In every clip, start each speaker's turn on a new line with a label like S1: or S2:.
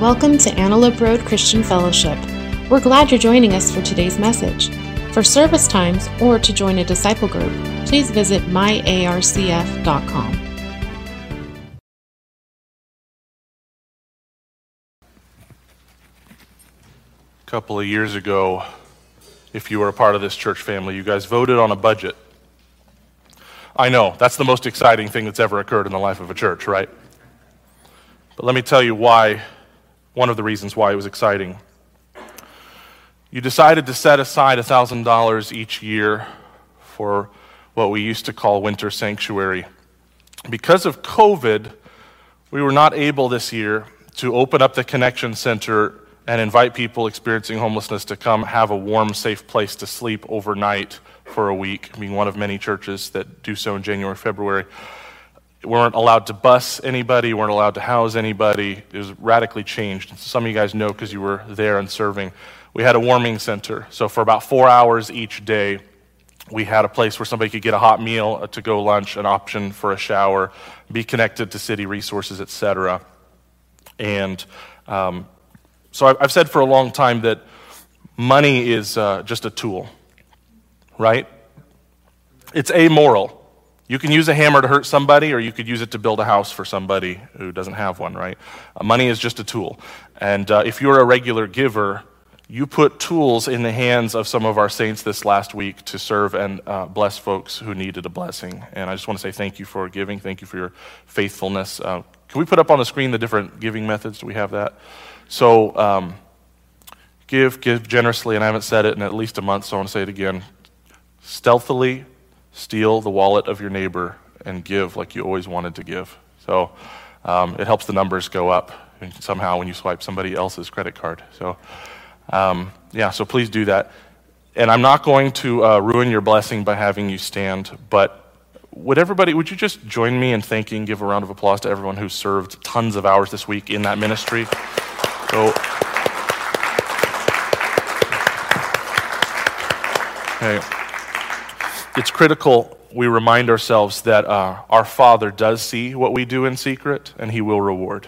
S1: Welcome to Antelope Road Christian Fellowship. We're glad you're joining us for today's message. For service times or to join a disciple group, please visit myarcf.com.
S2: A couple of years ago, if you were a part of this church family, you guys voted on a budget. I know, that's the most exciting thing that's ever occurred in the life of a church, right? But let me tell you why, one of the reasons why it was exciting. You decided to set aside $1,000 each year for what we used to call winter sanctuary. Because of COVID, we were not able this year to open up the Connection Center and invite people experiencing homelessness to come have a warm, safe place to sleep overnight for a week, being one of many churches that do so in January, February. We weren't allowed to bus anybody, weren't allowed to house anybody. It was radically changed. Some of you guys know because you were there and serving. We had a warming center. So for about four hours each day, we had a place where somebody could get a hot meal, a to-go lunch, an option for a shower, be connected to city resources, etc. And um, so I've said for a long time that money is uh, just a tool, right? It's amoral. You can use a hammer to hurt somebody, or you could use it to build a house for somebody who doesn't have one, right? Uh, money is just a tool. And uh, if you're a regular giver, you put tools in the hands of some of our saints this last week to serve and uh, bless folks who needed a blessing. And I just want to say thank you for giving. Thank you for your faithfulness. Uh, can we put up on the screen the different giving methods? Do we have that? So, um, give, give generously, and I haven't said it in at least a month, so I want to say it again. Stealthily steal the wallet of your neighbor and give like you always wanted to give. So, um, it helps the numbers go up somehow when you swipe somebody else's credit card. So, um, yeah, so please do that. And I'm not going to uh, ruin your blessing by having you stand, but would everybody, would you just join me in thanking, give a round of applause to everyone who served tons of hours this week in that ministry? So, okay. It's critical we remind ourselves that uh, our Father does see what we do in secret and He will reward.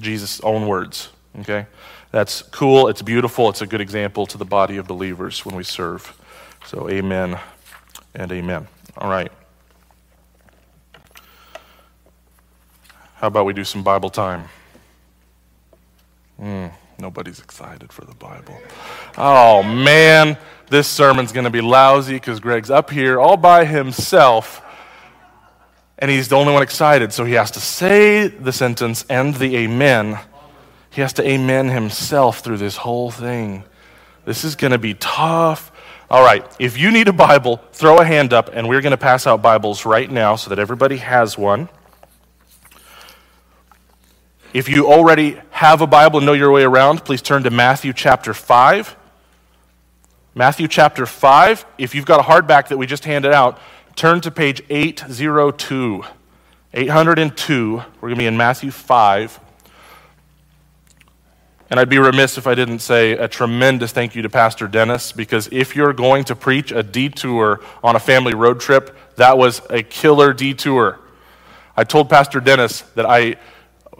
S2: Jesus' own words, okay? That's cool, it's beautiful, it's a good example to the body of believers when we serve. So, amen and amen. All right. How about we do some Bible time? Mm, nobody's excited for the Bible. Oh, man, this sermon's going to be lousy because Greg's up here all by himself and he's the only one excited. So he has to say the sentence and the amen. He has to amen himself through this whole thing. This is going to be tough. All right, if you need a Bible, throw a hand up, and we're going to pass out Bibles right now so that everybody has one. If you already have a Bible and know your way around, please turn to Matthew chapter 5. Matthew chapter 5. If you've got a hardback that we just handed out, turn to page 802. 802. We're going to be in Matthew 5. And I'd be remiss if I didn't say a tremendous thank you to Pastor Dennis because if you're going to preach a detour on a family road trip, that was a killer detour. I told Pastor Dennis that I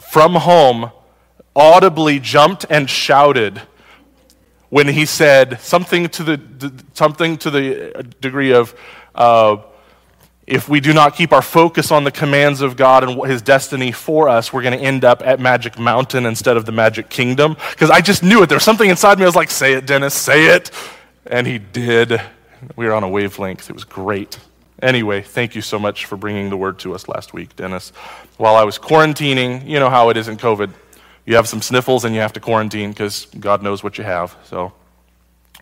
S2: from home audibly jumped and shouted when he said something to the, something to the degree of, uh, if we do not keep our focus on the commands of God and his destiny for us, we're going to end up at Magic Mountain instead of the Magic Kingdom. Because I just knew it. There was something inside me. I was like, say it, Dennis, say it. And he did. We were on a wavelength. It was great. Anyway, thank you so much for bringing the word to us last week, Dennis. While I was quarantining, you know how it is in COVID. You have some sniffles and you have to quarantine because God knows what you have. So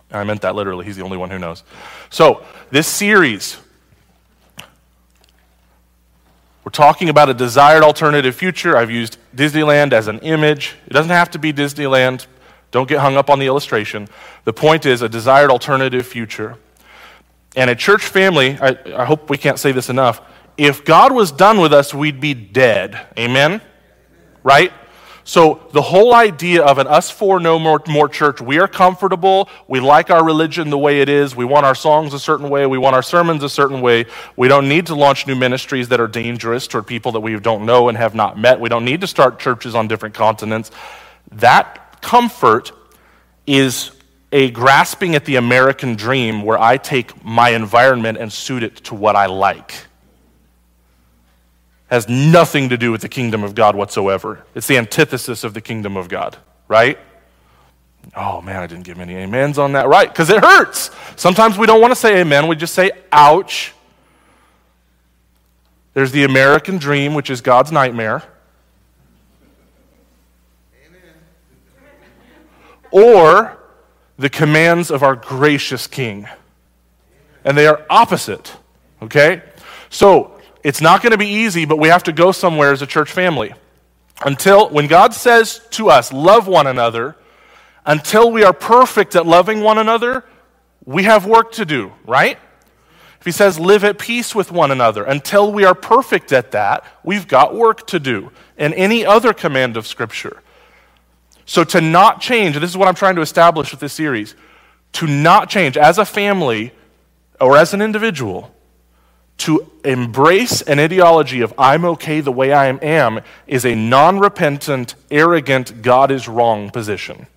S2: I meant that literally. He's the only one who knows. So, this series, we're talking about a desired alternative future. I've used Disneyland as an image. It doesn't have to be Disneyland. Don't get hung up on the illustration. The point is a desired alternative future. And a church family, I, I hope we can't say this enough, if God was done with us, we'd be dead. Amen? Right? So the whole idea of an us for no more, more church, we are comfortable, we like our religion the way it is, we want our songs a certain way, we want our sermons a certain way. We don't need to launch new ministries that are dangerous toward people that we don't know and have not met. We don't need to start churches on different continents. That comfort is a grasping at the American dream where I take my environment and suit it to what I like. Has nothing to do with the kingdom of God whatsoever. It's the antithesis of the kingdom of God, right? Oh man, I didn't give many amens on that. Right, because it hurts. Sometimes we don't want to say amen, we just say ouch. There's the American dream, which is God's nightmare. Or the commands of our gracious King. And they are opposite, okay? So it's not going to be easy, but we have to go somewhere as a church family. Until, when God says to us, love one another, until we are perfect at loving one another, we have work to do, right? If he says, live at peace with one another, until we are perfect at that, we've got work to do. And any other command of Scripture. So to not change, this is what I'm trying to establish with this series, to not change as a family or as an individual, to embrace an ideology of I'm okay the way I am is a non repentant, arrogant, God is wrong position.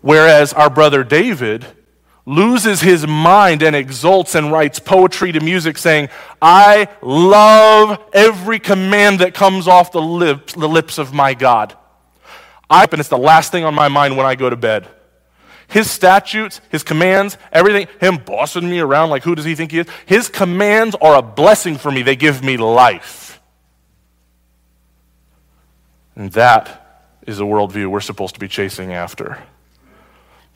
S2: Whereas our brother David loses his mind and exults and writes poetry to music saying, I love every command that comes off the lips, the lips of my God. I, and it's the last thing on my mind when I go to bed. His statutes, his commands, everything, him bossing me around like who does he think he is? His commands are a blessing for me. They give me life. And that is a worldview we're supposed to be chasing after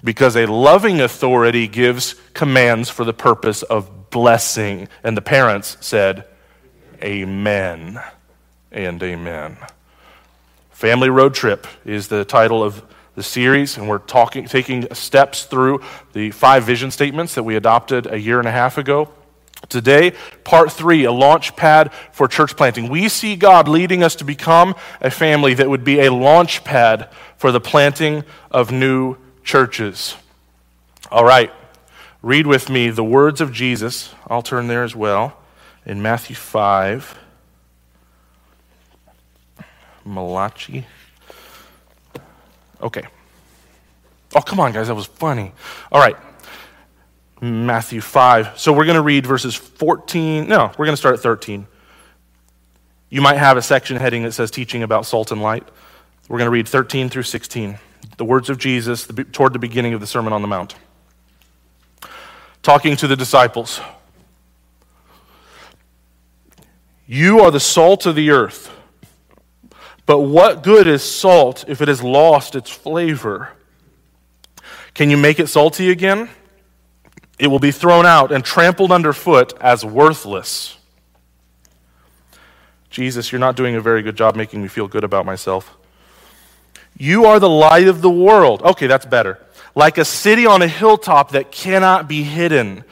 S2: because a loving authority gives commands for the purpose of blessing. And the parents said, Amen and amen. Family Road Trip is the title of the series, and we're talking, taking steps through the five vision statements that we adopted a year and a half ago. Today, part three, a launch pad for church planting. We see God leading us to become a family that would be a launch pad for the planting of new churches. All right, read with me the words of Jesus. I'll turn there as well in Matthew 5. Malachi. Okay. Oh, come on, guys, that was funny. All right. Matthew 5. So we're going to read verses 14. No, we're going to start at 13. You might have a section heading that says teaching about salt and light. We're going to read 13 through 16 the words of Jesus toward the beginning of the Sermon on the Mount. Talking to the disciples You are the salt of the earth. But what good is salt if it has lost its flavor? Can you make it salty again? It will be thrown out and trampled underfoot as worthless. Jesus, you're not doing a very good job making me feel good about myself. You are the light of the world. Okay, that's better. Like a city on a hilltop that cannot be hidden.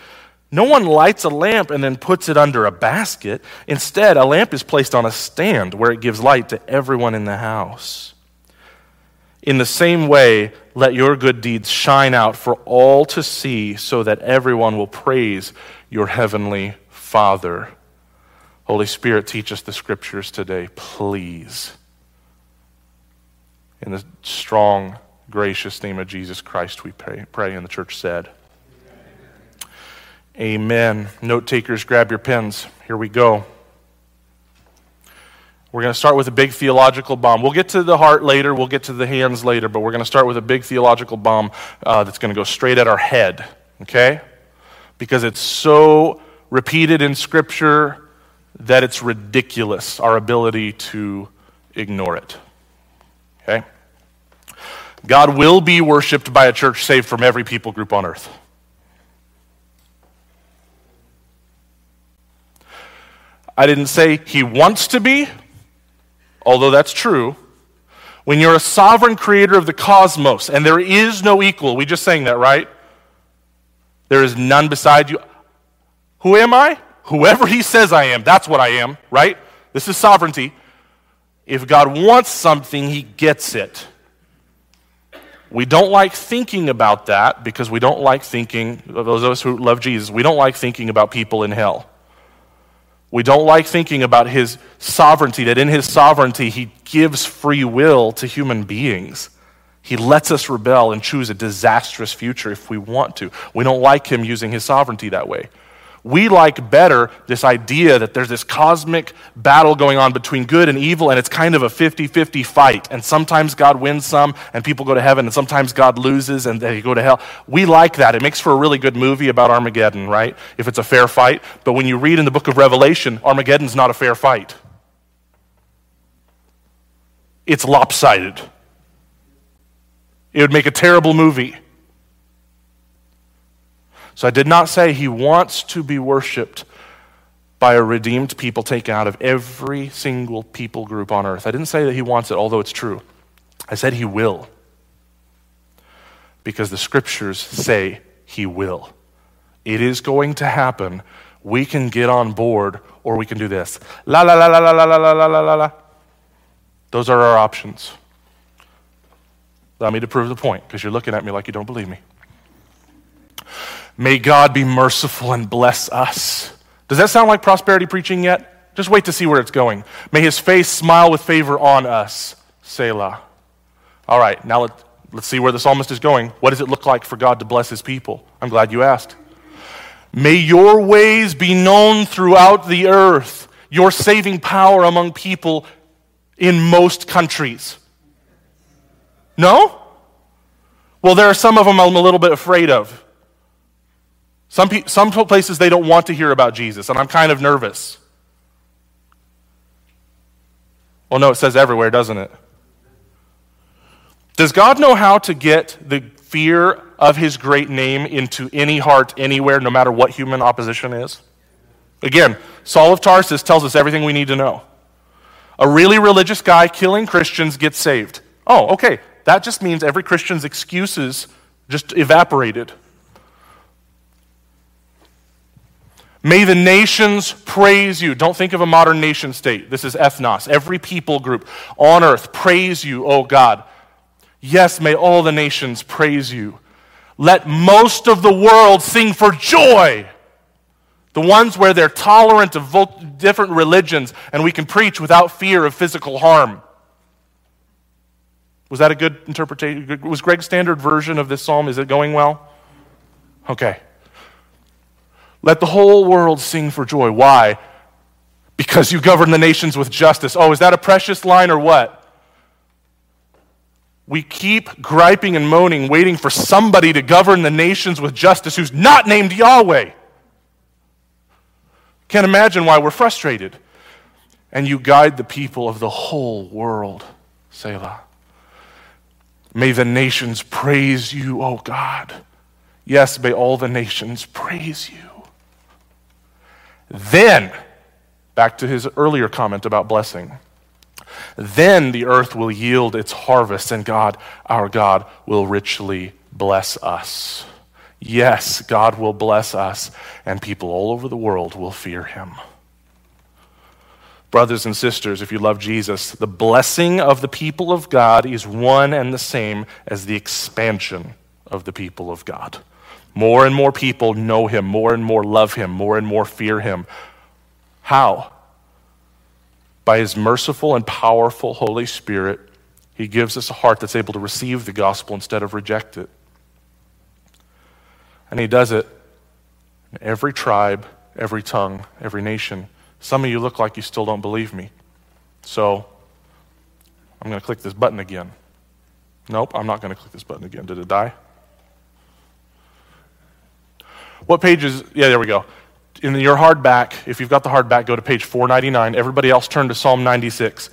S2: No one lights a lamp and then puts it under a basket. Instead, a lamp is placed on a stand where it gives light to everyone in the house. In the same way, let your good deeds shine out for all to see so that everyone will praise your heavenly Father. Holy Spirit, teach us the scriptures today, please. In the strong, gracious name of Jesus Christ, we pray, pray and the church said. Amen. Note takers, grab your pens. Here we go. We're going to start with a big theological bomb. We'll get to the heart later, we'll get to the hands later, but we're going to start with a big theological bomb uh, that's going to go straight at our head, okay? Because it's so repeated in Scripture that it's ridiculous, our ability to ignore it. Okay? God will be worshiped by a church saved from every people group on earth. I didn't say he wants to be, although that's true. When you're a sovereign creator of the cosmos and there is no equal, we just sang that, right? There is none beside you. Who am I? Whoever he says I am, that's what I am, right? This is sovereignty. If God wants something, he gets it. We don't like thinking about that because we don't like thinking, those of us who love Jesus, we don't like thinking about people in hell. We don't like thinking about his sovereignty, that in his sovereignty, he gives free will to human beings. He lets us rebel and choose a disastrous future if we want to. We don't like him using his sovereignty that way. We like better this idea that there's this cosmic battle going on between good and evil, and it's kind of a 50 50 fight. And sometimes God wins some, and people go to heaven, and sometimes God loses, and they go to hell. We like that. It makes for a really good movie about Armageddon, right? If it's a fair fight. But when you read in the book of Revelation, Armageddon's not a fair fight, it's lopsided. It would make a terrible movie. So I did not say he wants to be worshiped by a redeemed people taken out of every single people group on earth. I didn't say that he wants it, although it's true. I said he will. Because the scriptures say he will. It is going to happen. We can get on board or we can do this. La la la la la la la la la la la. Those are our options. Allow me to prove the point because you're looking at me like you don't believe me. May God be merciful and bless us. Does that sound like prosperity preaching yet? Just wait to see where it's going. May his face smile with favor on us. Selah. All right, now let, let's see where the psalmist is going. What does it look like for God to bless his people? I'm glad you asked. May your ways be known throughout the earth, your saving power among people in most countries. No? Well, there are some of them I'm a little bit afraid of. Some, pe- some places they don't want to hear about Jesus, and I'm kind of nervous. Well, no, it says everywhere, doesn't it? Does God know how to get the fear of his great name into any heart, anywhere, no matter what human opposition is? Again, Saul of Tarsus tells us everything we need to know. A really religious guy killing Christians gets saved. Oh, okay. That just means every Christian's excuses just evaporated. May the nations praise you. Don't think of a modern nation state. This is ethnos. Every people group on earth praise you, O God. Yes, may all the nations praise you. Let most of the world sing for joy. The ones where they're tolerant of different religions and we can preach without fear of physical harm. Was that a good interpretation? Was Greg's standard version of this psalm? Is it going well? Okay. Let the whole world sing for joy. Why? Because you govern the nations with justice. Oh, is that a precious line or what? We keep griping and moaning, waiting for somebody to govern the nations with justice who's not named Yahweh. Can't imagine why we're frustrated. And you guide the people of the whole world. Selah. May the nations praise you, O God. Yes, may all the nations praise you. Then, back to his earlier comment about blessing, then the earth will yield its harvest, and God, our God, will richly bless us. Yes, God will bless us, and people all over the world will fear him. Brothers and sisters, if you love Jesus, the blessing of the people of God is one and the same as the expansion of the people of God. More and more people know him, more and more love him, more and more fear him. How? By his merciful and powerful Holy Spirit, he gives us a heart that's able to receive the gospel instead of reject it. And he does it in every tribe, every tongue, every nation. Some of you look like you still don't believe me. So I'm going to click this button again. Nope, I'm not going to click this button again. Did it die? What page is, yeah, there we go. In your hardback, if you've got the hardback, go to page 499. Everybody else turn to Psalm 96.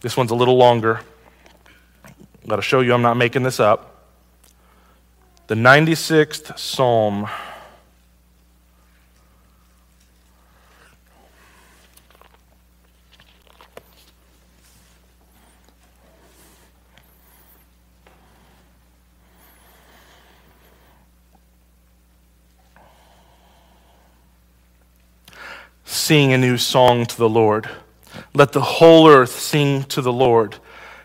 S2: This one's a little longer. I've got to show you I'm not making this up. The 96th Psalm. Sing a new song to the Lord. Let the whole earth sing to the Lord.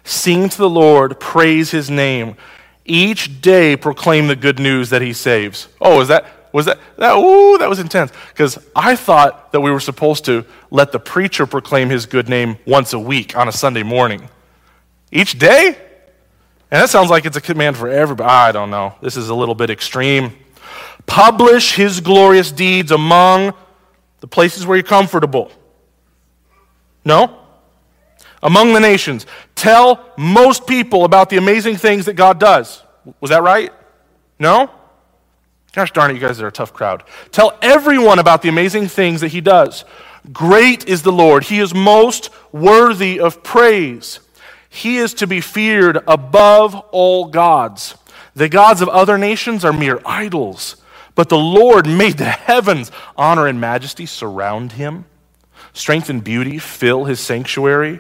S2: Sing to the Lord, praise his name. Each day proclaim the good news that he saves. Oh, is that? Was that, that ooh, that was intense. Because I thought that we were supposed to let the preacher proclaim his good name once a week on a Sunday morning. Each day? And that sounds like it's a command for everybody. I don't know. This is a little bit extreme. Publish his glorious deeds among the places where you're comfortable. No? Among the nations. Tell most people about the amazing things that God does. Was that right? No? Gosh darn it, you guys are a tough crowd. Tell everyone about the amazing things that he does. Great is the Lord. He is most worthy of praise. He is to be feared above all gods. The gods of other nations are mere idols, but the Lord made the heavens. Honor and majesty surround him. Strength and beauty fill his sanctuary.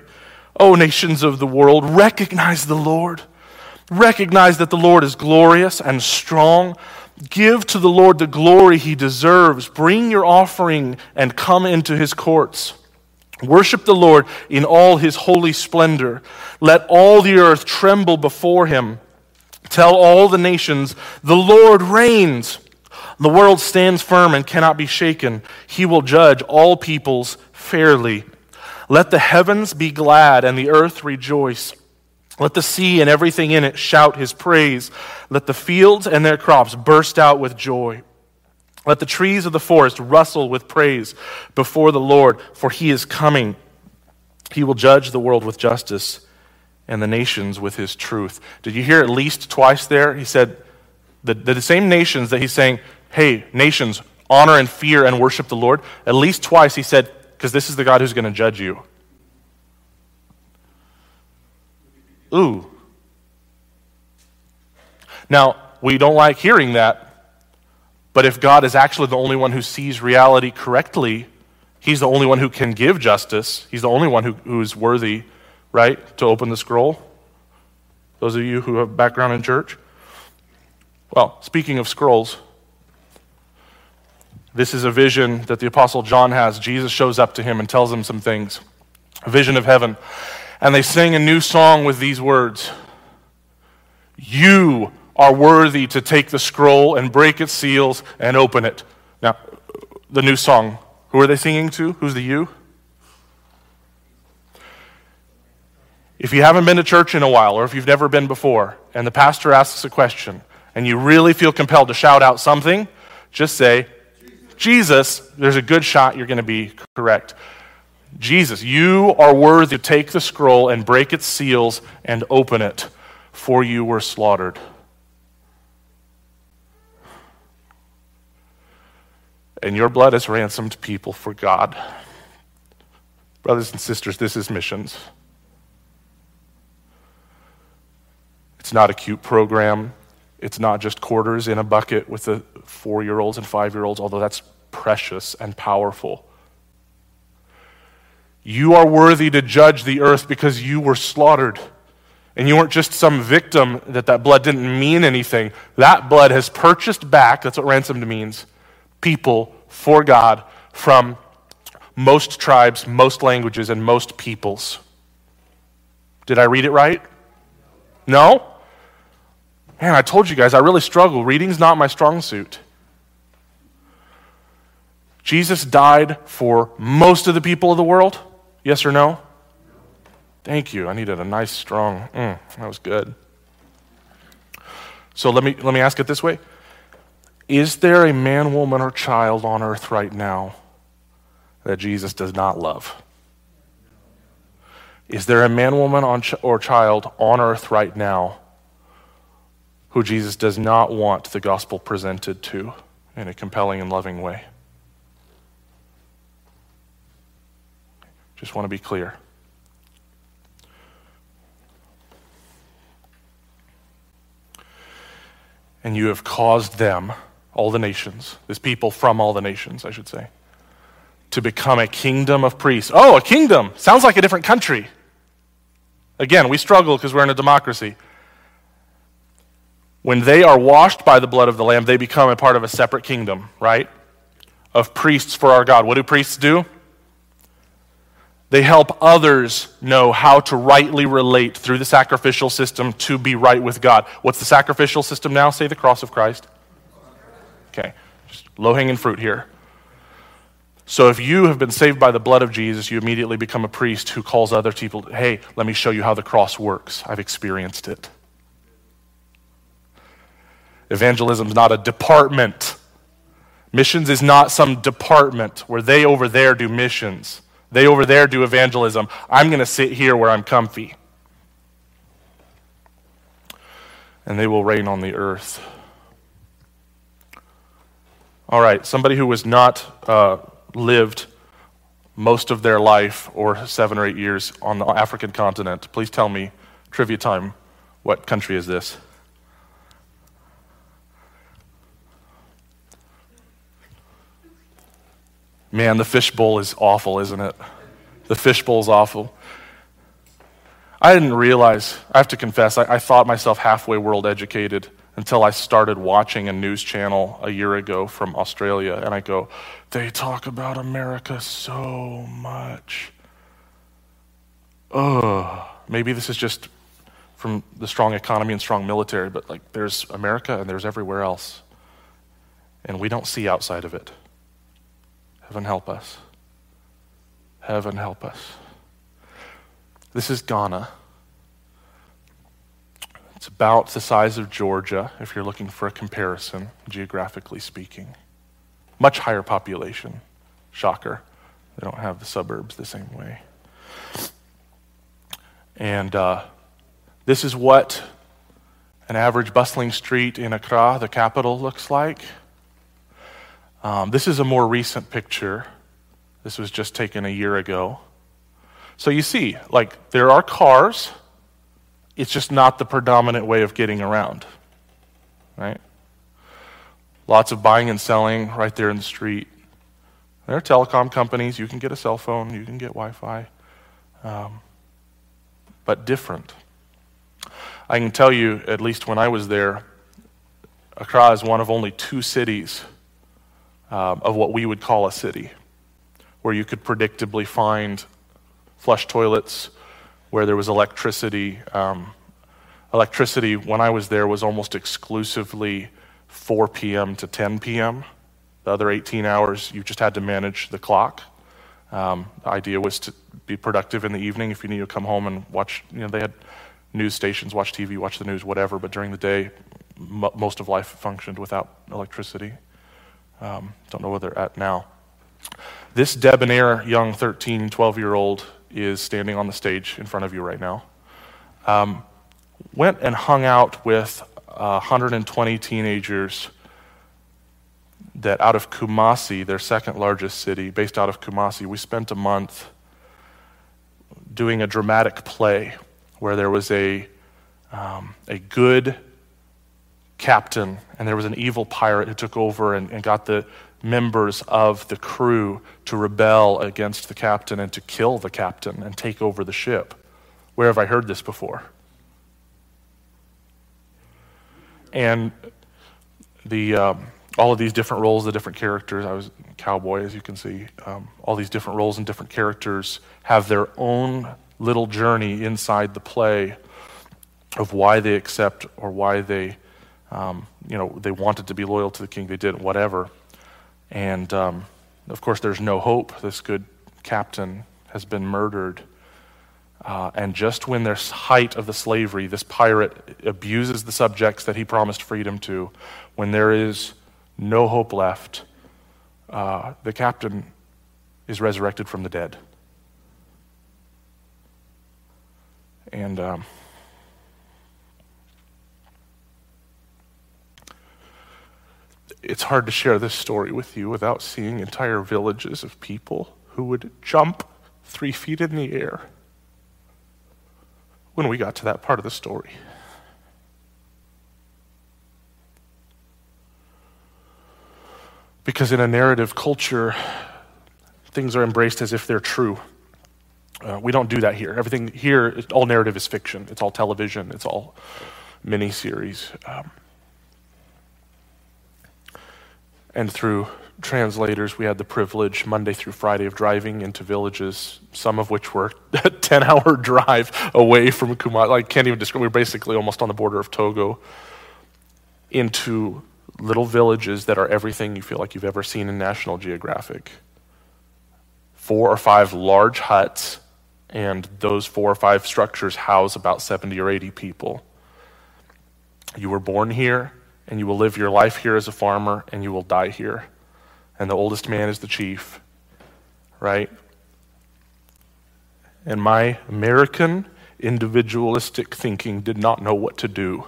S2: O nations of the world, recognize the Lord. Recognize that the Lord is glorious and strong. Give to the Lord the glory he deserves. Bring your offering and come into his courts. Worship the Lord in all his holy splendor. Let all the earth tremble before him. Tell all the nations, the Lord reigns. The world stands firm and cannot be shaken. He will judge all peoples fairly. Let the heavens be glad and the earth rejoice. Let the sea and everything in it shout his praise. Let the fields and their crops burst out with joy. Let the trees of the forest rustle with praise before the Lord, for he is coming. He will judge the world with justice and the nations with his truth. Did you hear at least twice there? He said, the, the same nations that he's saying, hey, nations, honor and fear and worship the Lord. At least twice he said, because this is the God who's going to judge you. Ooh. Now, we don't like hearing that, but if God is actually the only one who sees reality correctly, He's the only one who can give justice. He's the only one who, who is worthy, right, to open the scroll. Those of you who have background in church. Well, speaking of scrolls, this is a vision that the Apostle John has. Jesus shows up to him and tells him some things. A vision of heaven. And they sing a new song with these words You are worthy to take the scroll and break its seals and open it. Now, the new song. Who are they singing to? Who's the you? If you haven't been to church in a while, or if you've never been before, and the pastor asks a question, and you really feel compelled to shout out something, just say, Jesus, there's a good shot you're going to be correct. Jesus, you are worthy to take the scroll and break its seals and open it, for you were slaughtered. And your blood has ransomed people for God. Brothers and sisters, this is missions. It's not a cute program. It's not just quarters in a bucket with the four year olds and five year olds, although that's precious and powerful. You are worthy to judge the earth because you were slaughtered. And you weren't just some victim that that blood didn't mean anything. That blood has purchased back, that's what ransomed means, people for God from most tribes, most languages, and most peoples. Did I read it right? No? Man, I told you guys, I really struggle. Reading's not my strong suit. Jesus died for most of the people of the world. Yes or no? Thank you. I needed a nice, strong, mm, that was good. So let me, let me ask it this way Is there a man, woman, or child on earth right now that Jesus does not love? Is there a man, woman, on ch- or child on earth right now who Jesus does not want the gospel presented to in a compelling and loving way? Just want to be clear. And you have caused them, all the nations, this people from all the nations, I should say, to become a kingdom of priests. Oh, a kingdom! Sounds like a different country. Again, we struggle because we're in a democracy. When they are washed by the blood of the Lamb, they become a part of a separate kingdom, right? Of priests for our God. What do priests do? They help others know how to rightly relate through the sacrificial system to be right with God. What's the sacrificial system now? Say the cross of Christ. Okay. Just low hanging fruit here. So if you have been saved by the blood of Jesus, you immediately become a priest who calls other people, hey, let me show you how the cross works. I've experienced it. Evangelism is not a department. Missions is not some department where they over there do missions. They over there do evangelism. I'm going to sit here where I'm comfy. And they will reign on the earth. All right, somebody who was not uh, lived most of their life or seven or eight years on the African continent, please tell me, trivia time, what country is this? Man, the fishbowl is awful, isn't it? The fishbowl is awful. I didn't realize, I have to confess, I, I thought myself halfway world educated until I started watching a news channel a year ago from Australia, and I go, they talk about America so much. Ugh. Maybe this is just from the strong economy and strong military, but like there's America and there's everywhere else. And we don't see outside of it. Heaven help us. Heaven help us. This is Ghana. It's about the size of Georgia, if you're looking for a comparison, geographically speaking. Much higher population. Shocker. They don't have the suburbs the same way. And uh, this is what an average bustling street in Accra, the capital, looks like. Um, this is a more recent picture. This was just taken a year ago. So you see, like, there are cars it's just not the predominant way of getting around, right? Lots of buying and selling right there in the street. There are telecom companies. You can get a cell phone, you can get Wi Fi, um, but different. I can tell you, at least when I was there, Accra is one of only two cities um, of what we would call a city, where you could predictably find flush toilets, where there was electricity. Um, electricity, when I was there, was almost exclusively 4 p.m. to 10 p.m. The other 18 hours, you just had to manage the clock. Um, the idea was to be productive in the evening if you needed to come home and watch, you know, they had news stations, watch TV, watch the news, whatever, but during the day, m- most of life functioned without electricity. Um, don't know where they're at now. This debonair young 13, 12 year old is standing on the stage in front of you right now, um, went and hung out with uh, 120 teenagers that out of Kumasi, their second largest city, based out of Kumasi, we spent a month doing a dramatic play where there was a, um, a good captain and there was an evil pirate who took over and, and got the members of the crew to rebel against the captain and to kill the captain and take over the ship. Where have I heard this before? And the, um, all of these different roles, the different characters, I was cowboy, as you can see, um, all these different roles and different characters have their own little journey inside the play of why they accept or why they, um, you know, they wanted to be loyal to the king, they didn't, whatever. And um, of course, there's no hope. This good captain has been murdered. Uh, and just when there's height of the slavery, this pirate abuses the subjects that he promised freedom to. When there is no hope left, uh, the captain is resurrected from the dead. And um, it's hard to share this story with you without seeing entire villages of people who would jump three feet in the air when we got to that part of the story. Because in a narrative culture, things are embraced as if they're true. Uh, we don't do that here. Everything here, all narrative is fiction. It's all television. It's all miniseries. Um, and through translators, we had the privilege Monday through Friday of driving into villages, some of which were a 10 hour drive away from Kumasi. I can't even describe, we were basically almost on the border of Togo, into little villages that are everything you feel like you've ever seen in National Geographic. Four or five large huts, and those four or five structures house about 70 or 80 people. You were born here, and you will live your life here as a farmer, and you will die here. And the oldest man is the chief, right? And my American individualistic thinking did not know what to do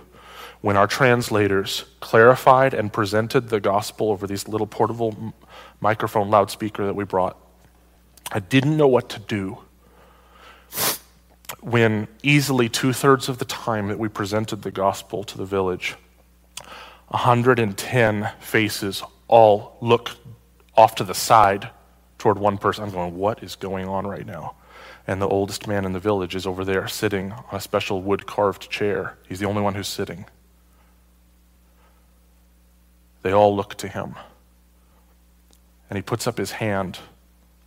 S2: when our translators clarified and presented the gospel over these little portable microphone loudspeaker that we brought. I didn't know what to do when easily two thirds of the time that we presented the gospel to the village, 110 faces all look off to the side toward one person. I'm going, what is going on right now? And the oldest man in the village is over there sitting on a special wood carved chair. He's the only one who's sitting. They all look to him. And he puts up his hand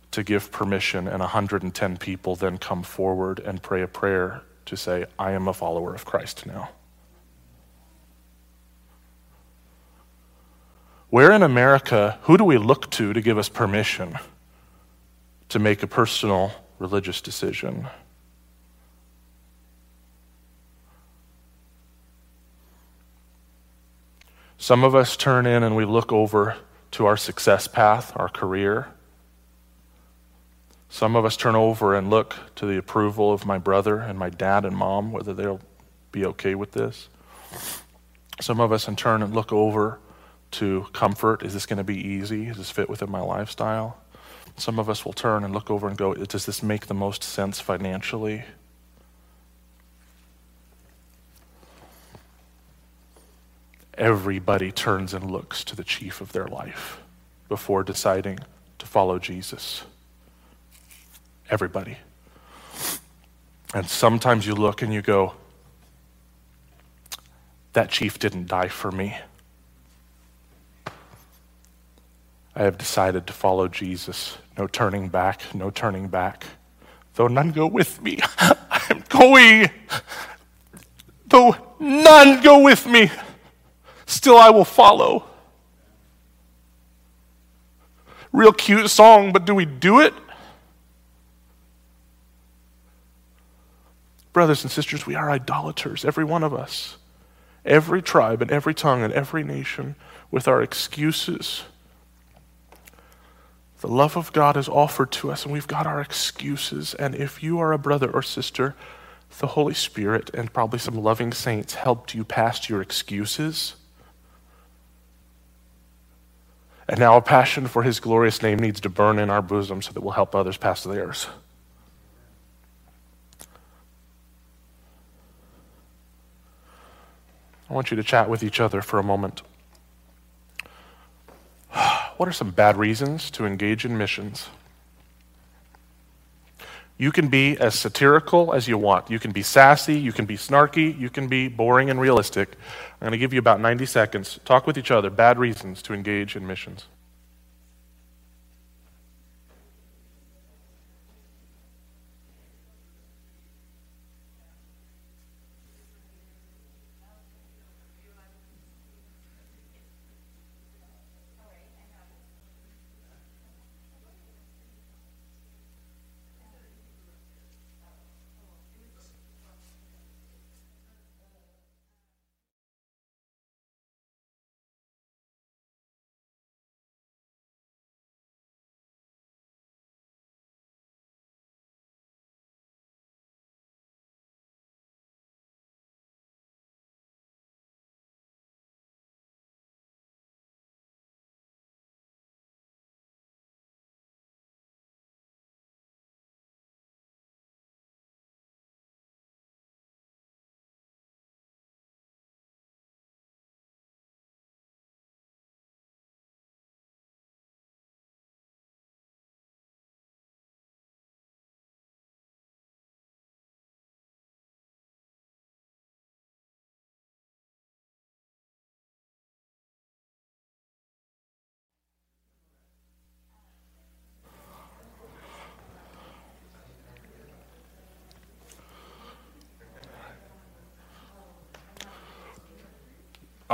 S2: to give permission, and 110 people then come forward and pray a prayer to say, I am a follower of Christ now. Where in America, who do we look to to give us permission to make a personal religious decision? Some of us turn in and we look over to our success path, our career. Some of us turn over and look to the approval of my brother and my dad and mom, whether they'll be okay with this. Some of us in turn and look over to comfort. Is this going to be easy? Does this fit within my lifestyle? Some of us will turn and look over and go, Does this make the most sense financially? everybody turns and looks to the chief of their life before deciding to follow Jesus. Everybody. And sometimes you look and you go, that chief didn't die for me. I have decided to follow Jesus. No turning back, no turning back. Though none go with me, I am going. Though none go with me, still I will follow. Real cute song, but do we do it? Brothers and sisters, we are idolaters, every one of us. Every tribe and every tongue and every nation with our excuses. The love of God is offered to us, and we've got our excuses. And if you are a brother or sister, the Holy Spirit and probably some loving saints helped you past your excuses and now a passion for his glorious name needs to burn in our bosom so that we'll help others pass theirs. I want you to chat with each other for a moment. What are some bad reasons to engage in missions? You can be as satirical as you want. You can be sassy, you can be snarky, you can be boring and realistic. I'm going to give you about 90 seconds. Talk with each other. Bad reasons to engage in missions.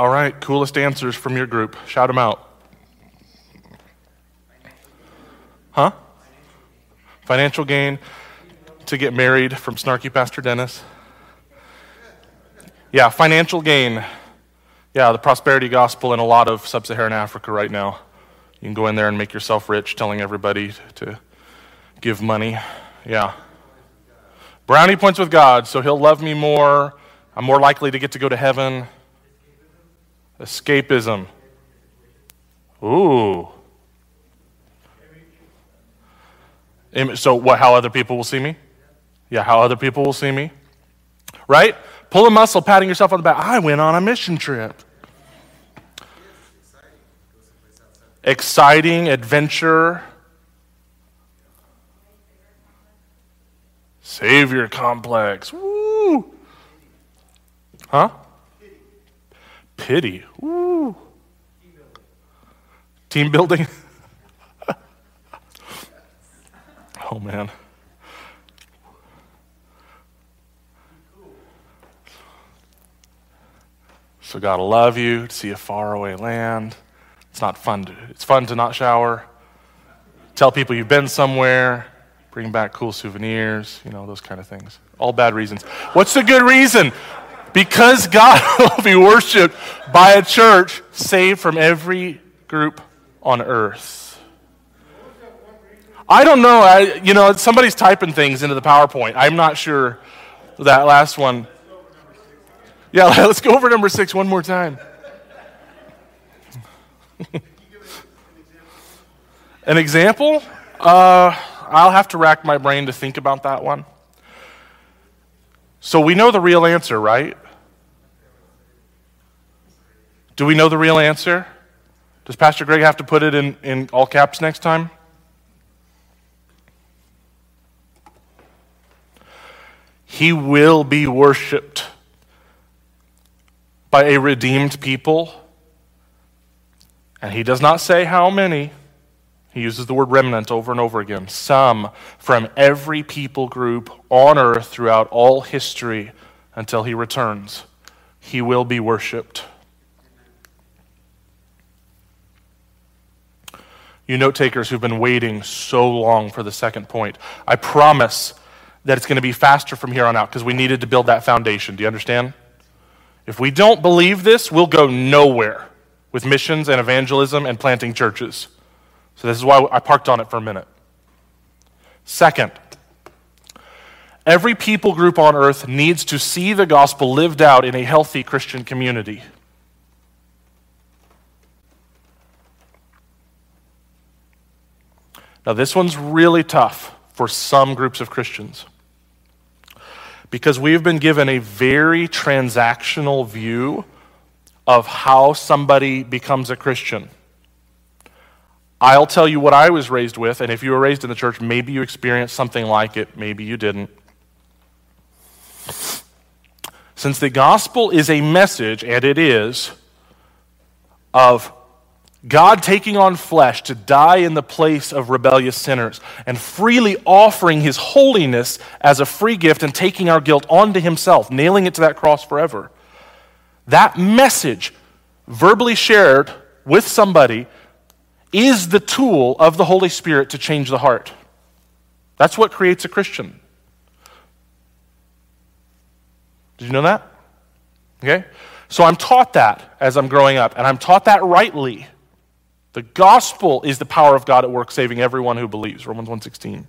S2: All right, coolest answers from your group. Shout them out. Huh? Financial gain to get married from snarky Pastor Dennis. Yeah, financial gain. Yeah, the prosperity gospel in a lot of sub Saharan Africa right now. You can go in there and make yourself rich, telling everybody to give money. Yeah. Brownie points with God, so he'll love me more. I'm more likely to get to go to heaven. Escapism. Ooh. So, what, how other people will see me? Yeah, how other people will see me. Right? Pull a muscle, patting yourself on the back. I went on a mission trip. Exciting adventure. Savior complex. Woo! Huh? Pity. Woo! Team building. oh man. So God will love you to see a faraway land. It's not fun to, it's fun to not shower. Tell people you've been somewhere. Bring back cool souvenirs, you know, those kind of things. All bad reasons. What's the good reason? Because God will be worshiped by a church saved from every group on earth. I don't know. I, you know, somebody's typing things into the PowerPoint. I'm not sure that last one. Yeah, let's go over number six one more time. An example? Uh, I'll have to rack my brain to think about that one. So we know the real answer, right? Do we know the real answer? Does Pastor Greg have to put it in, in all caps next time? He will be worshiped by a redeemed people. And he does not say how many. He uses the word remnant over and over again. Some from every people group on earth throughout all history until he returns. He will be worshiped. You note takers who've been waiting so long for the second point, I promise that it's going to be faster from here on out because we needed to build that foundation. Do you understand? If we don't believe this, we'll go nowhere with missions and evangelism and planting churches. So, this is why I parked on it for a minute. Second, every people group on earth needs to see the gospel lived out in a healthy Christian community. Now, this one's really tough for some groups of Christians because we've been given a very transactional view of how somebody becomes a Christian. I'll tell you what I was raised with, and if you were raised in the church, maybe you experienced something like it, maybe you didn't. Since the gospel is a message, and it is, of God taking on flesh to die in the place of rebellious sinners and freely offering his holiness as a free gift and taking our guilt onto himself, nailing it to that cross forever. That message, verbally shared with somebody, is the tool of the Holy Spirit to change the heart. That's what creates a Christian. Did you know that? Okay? So I'm taught that as I'm growing up, and I'm taught that rightly. The gospel is the power of God at work saving everyone who believes. Romans 1:16.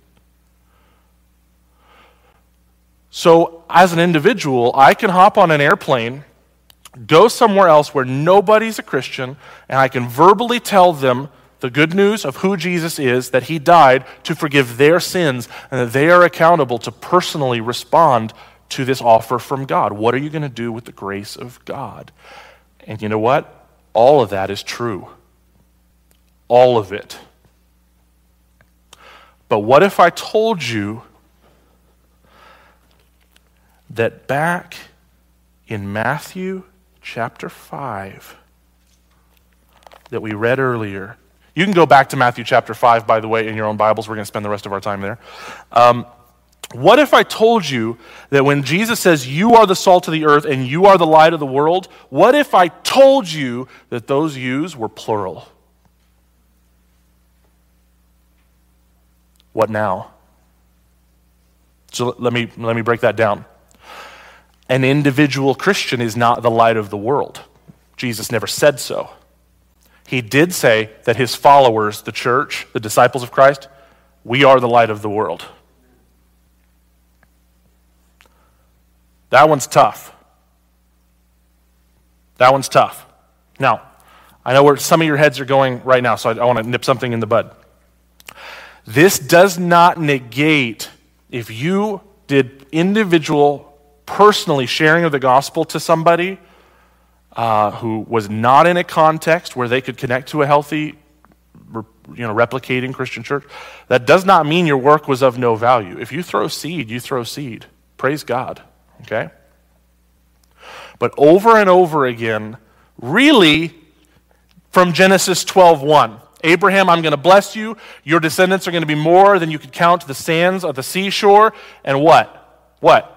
S2: So, as an individual, I can hop on an airplane, go somewhere else where nobody's a Christian, and I can verbally tell them the good news of who Jesus is, that he died to forgive their sins, and that they are accountable to personally respond to this offer from God. What are you going to do with the grace of God? And you know what? All of that is true all of it. But what if I told you that back in Matthew chapter 5 that we read earlier, you can go back to Matthew chapter 5, by the way, in your own Bibles. We're going to spend the rest of our time there. Um, What if I told you that when Jesus says, You are the salt of the earth and you are the light of the world, what if I told you that those yous were plural? What now? So let me, let me break that down. An individual Christian is not the light of the world. Jesus never said so. He did say that his followers, the church, the disciples of Christ, we are the light of the world. That one's tough. That one's tough. Now, I know where some of your heads are going right now, so I, I want to nip something in the bud. This does not negate if you did individual, personally sharing of the gospel to somebody uh, who was not in a context where they could connect to a healthy, you know, replicating Christian church, that does not mean your work was of no value. If you throw seed, you throw seed. Praise God. Okay? But over and over again, really from Genesis 12:1, Abraham, I'm going to bless you. Your descendants are going to be more than you could count the sands of the seashore. And what? What?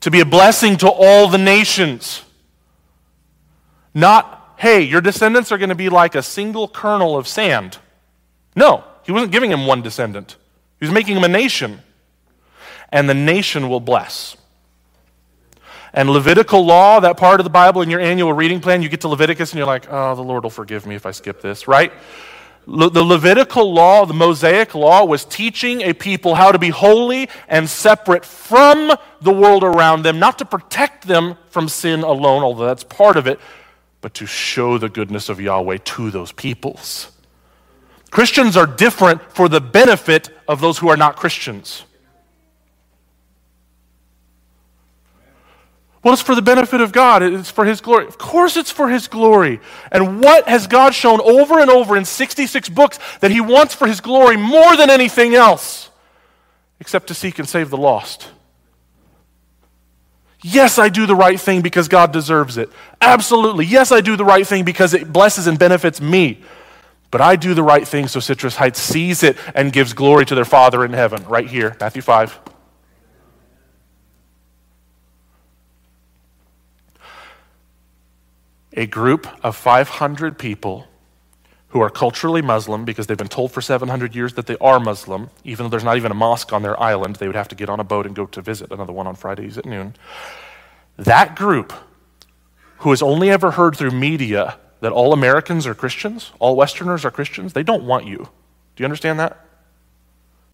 S2: To be a blessing to all the nations. Not, hey, your descendants are going to be like a single kernel of sand. No, he wasn't giving him one descendant, he was making him a nation. And the nation will bless. And Levitical law, that part of the Bible in your annual reading plan, you get to Leviticus and you're like, oh, the Lord will forgive me if I skip this, right? The Levitical law, the Mosaic law, was teaching a people how to be holy and separate from the world around them, not to protect them from sin alone, although that's part of it, but to show the goodness of Yahweh to those peoples. Christians are different for the benefit of those who are not Christians. Well, it's for the benefit of God. It's for His glory. Of course, it's for His glory. And what has God shown over and over in 66 books that He wants for His glory more than anything else, except to seek and save the lost? Yes, I do the right thing because God deserves it. Absolutely. Yes, I do the right thing because it blesses and benefits me. But I do the right thing so Citrus Heights sees it and gives glory to their Father in heaven. Right here, Matthew 5. a group of 500 people who are culturally Muslim because they've been told for 700 years that they are Muslim, even though there's not even a mosque on their island. They would have to get on a boat and go to visit another one on Fridays at noon. That group, who has only ever heard through media that all Americans are Christians, all Westerners are Christians, they don't want you. Do you understand that?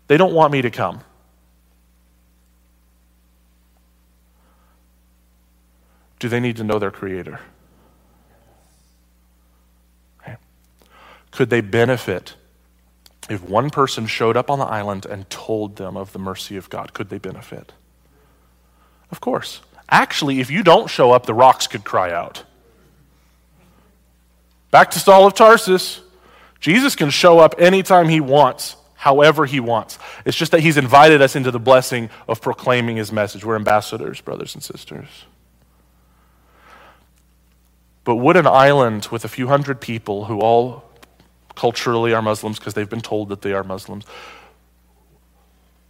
S2: They don't want me to come. Do they need to know their Creator? Could they benefit if one person showed up on the island and told them of the mercy of God? Could they benefit? Of course. Actually, if you don't show up, the rocks could cry out. Back to Saul of Tarsus. Jesus can show up anytime he wants, however he wants. It's just that he's invited us into the blessing of proclaiming his message. We're ambassadors, brothers and sisters. But would an island with a few hundred people who all culturally are Muslims because they've been told that they are Muslims.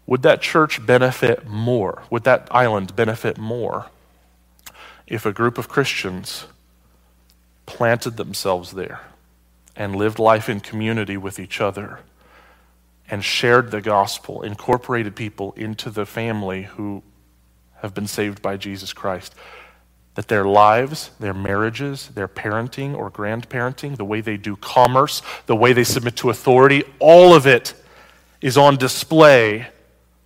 S2: Would that church benefit more? Would that island benefit more if a group of Christians planted themselves there and lived life in community with each other and shared the gospel, incorporated people into the family who have been saved by Jesus Christ? That their lives, their marriages, their parenting or grandparenting, the way they do commerce, the way they submit to authority, all of it is on display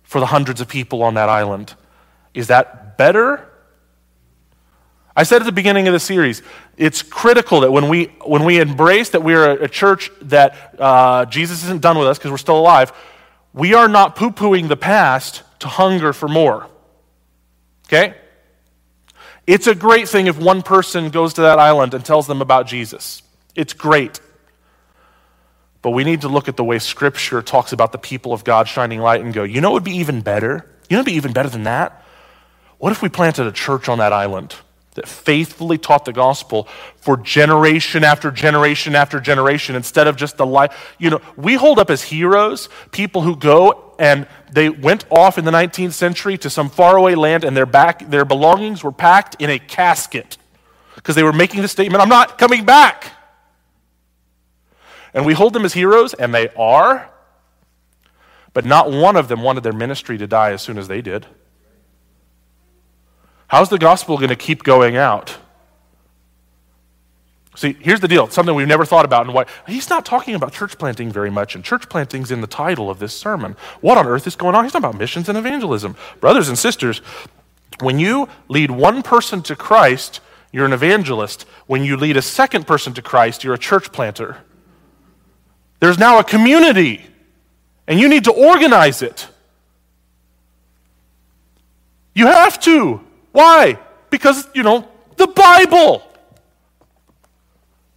S2: for the hundreds of people on that island. Is that better? I said at the beginning of the series, it's critical that when we, when we embrace that we are a, church that uh, Jesus isn't done with us because we're still alive, we are not poo pooing the past to hunger for more. Okay? It's a great thing if one person goes to that island and tells them about Jesus. It's great. But we need to look at the way Scripture talks about the people of God shining light and go, you know what would be even better? You know what would be even better than that? What if we planted a church on that island that faithfully taught the gospel for generation after generation after generation instead of just the life? You know, we hold up as heroes people who go and they went off in the 19th century to some faraway land, and their, back, their belongings were packed in a casket because they were making the statement, I'm not coming back. And we hold them as heroes, and they are, but not one of them wanted their ministry to die as soon as they did. How's the gospel going to keep going out? See, here's the deal something we've never thought about. And why he's not talking about church planting very much, and church planting's in the title of this sermon. What on earth is going on? He's talking about missions and evangelism. Brothers and sisters, when you lead one person to Christ, you're an evangelist. When you lead a second person to Christ, you're a church planter. There's now a community, and you need to organize it. You have to. Why? Because, you know, the Bible.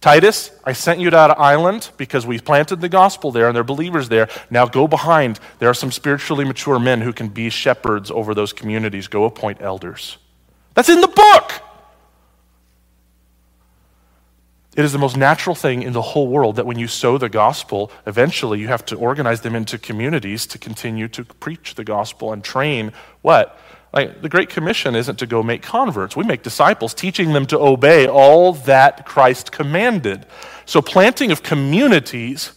S2: Titus, I sent you to that island because we planted the gospel there and there are believers there. Now go behind. There are some spiritually mature men who can be shepherds over those communities. Go appoint elders. That's in the book. It is the most natural thing in the whole world that when you sow the gospel, eventually you have to organize them into communities to continue to preach the gospel and train what? Like the Great Commission isn't to go make converts. We make disciples, teaching them to obey all that Christ commanded. So planting of communities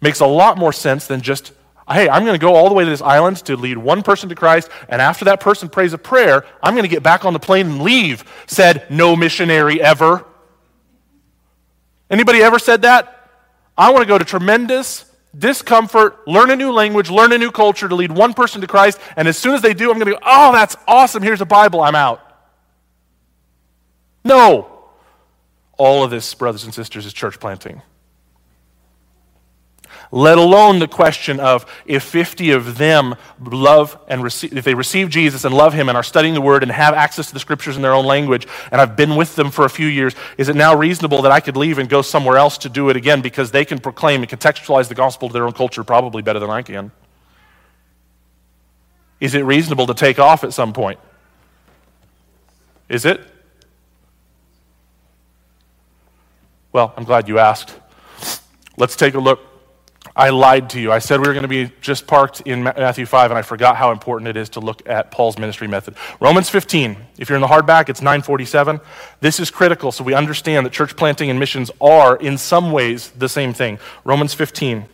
S2: makes a lot more sense than just hey, I'm going to go all the way to this island to lead one person to Christ, and after that person prays a prayer, I'm going to get back on the plane and leave, said no missionary ever. Anybody ever said that? I want to go to tremendous discomfort, learn a new language, learn a new culture to lead one person to Christ, and as soon as they do, I'm going to go, oh, that's awesome. Here's a Bible. I'm out. No. All of this, brothers and sisters, is church planting let alone the question of if 50 of them love and receive, if they receive Jesus and love him and are studying the word and have access to the scriptures in their own language, and I've been with them for a few years, is it now reasonable that I could leave and go somewhere else to do it again because they can proclaim and contextualize the gospel to their own culture probably better than I can? Is it reasonable to take off at some point? Is it? Well, I'm glad you asked. Let's take a look I lied to you. I said we were going to be just parked in Matthew 5, and I forgot how important it is to look at Paul's ministry method. Romans 15, if you're in the hardback, it's 947. This is critical so we understand that church planting and missions are, in some ways, the same thing. Romans 15.